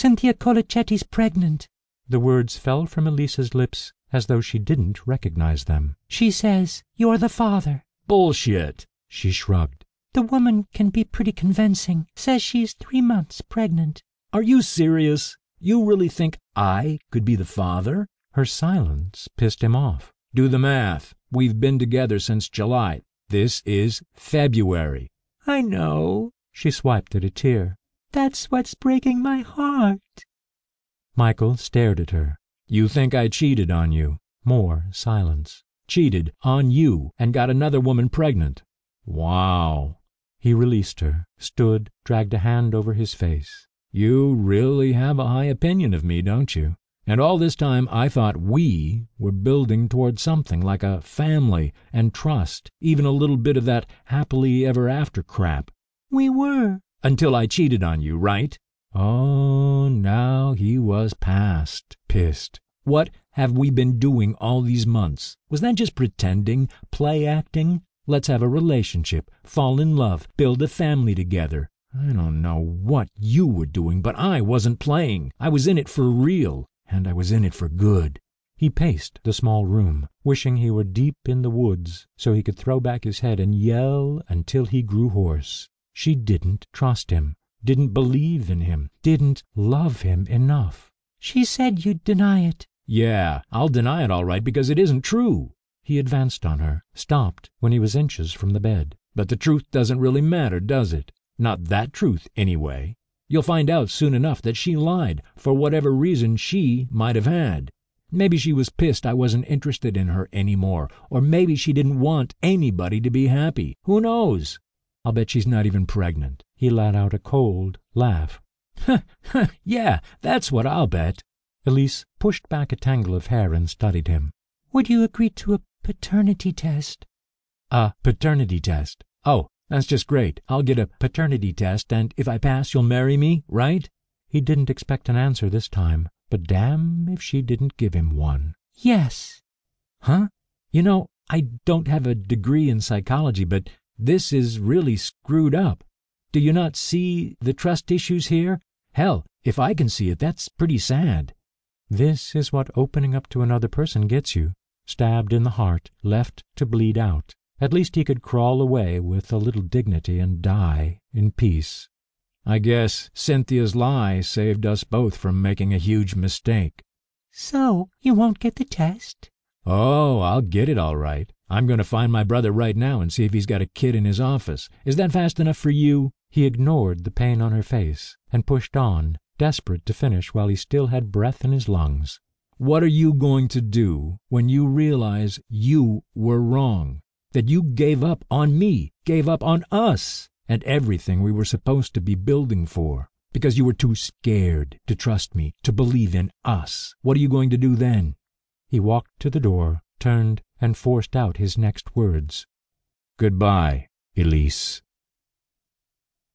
Cynthia Colicetti's pregnant." The words fell from Elise's lips as though she didn't recognize them. "She says you're the father." "Bullshit!" She shrugged. "The woman can be pretty convincing. Says she's three months pregnant." "Are you serious? You really think I could be the father?" Her silence pissed him off. "Do the math. We've been together since July. This is February." "I know." She swiped at a tear. "That's what's breaking my heart." Michael stared at her. "You think I cheated on you?" More silence. "Cheated on you and got another woman pregnant? Wow!" He released her, stood, dragged a hand over his face. "You really have a high opinion of me, don't you? And all this time I thought we were building toward something like a family and trust, even a little bit of that happily ever after crap." "We were." "Until I cheated on you, right?" Oh, now he was past, pissed. What have we been doing all these months? Was that just pretending, play acting? Let's have a relationship, fall in love, build a family together. I don't know what you were doing, but I wasn't playing. I was in it for real, and I was in it for good." He paced the small room, wishing he were deep in the woods so he could throw back his head and yell until he grew hoarse. She didn't trust him, didn't believe in him, didn't love him enough. "She said you'd deny it." "Yeah, I'll deny it all right because it isn't true." He advanced on her, stopped when he was inches from the bed. "But the truth doesn't really matter, does it? Not that truth, anyway. You'll find out soon enough that she lied for whatever reason she might have had. Maybe she was pissed I wasn't interested in her any more, or maybe she didn't want anybody to be happy. Who knows? I'll bet she's not even pregnant." He let out a cold laugh. "Yeah, that's what I'll bet." Elise pushed back a tangle of hair and studied him. "Would you agree to a paternity test?" "A paternity test? Oh, that's just great. I'll get a paternity test, and if I pass you'll marry me, right?" He didn't expect an answer this time, but damn if she didn't give him one. "Yes." "Huh? You know, I don't have a degree in psychology, but this is really screwed up. Do you not see the trust issues here? Hell, if I can see it, that's pretty sad." This is what opening up to another person gets you. Stabbed in the heart, left to bleed out. At least he could crawl away with a little dignity and die in peace. I guess Cynthia's lie saved us both from making a huge mistake. So you won't get the test? Oh, I'll get it all right. I'm going to find my brother right now and see if he's got a kid in his office. Is that fast enough for you? He ignored the pain on her face and pushed on, desperate to finish while he still had breath in his lungs. What are you going to do when you realize you were wrong? That you gave up on me, gave up on us, and everything we were supposed to be building for, because you were too scared to trust me, to believe in us. What are you going to do then? He walked to the door, turned, and forced out his next words. Goodbye, Elise.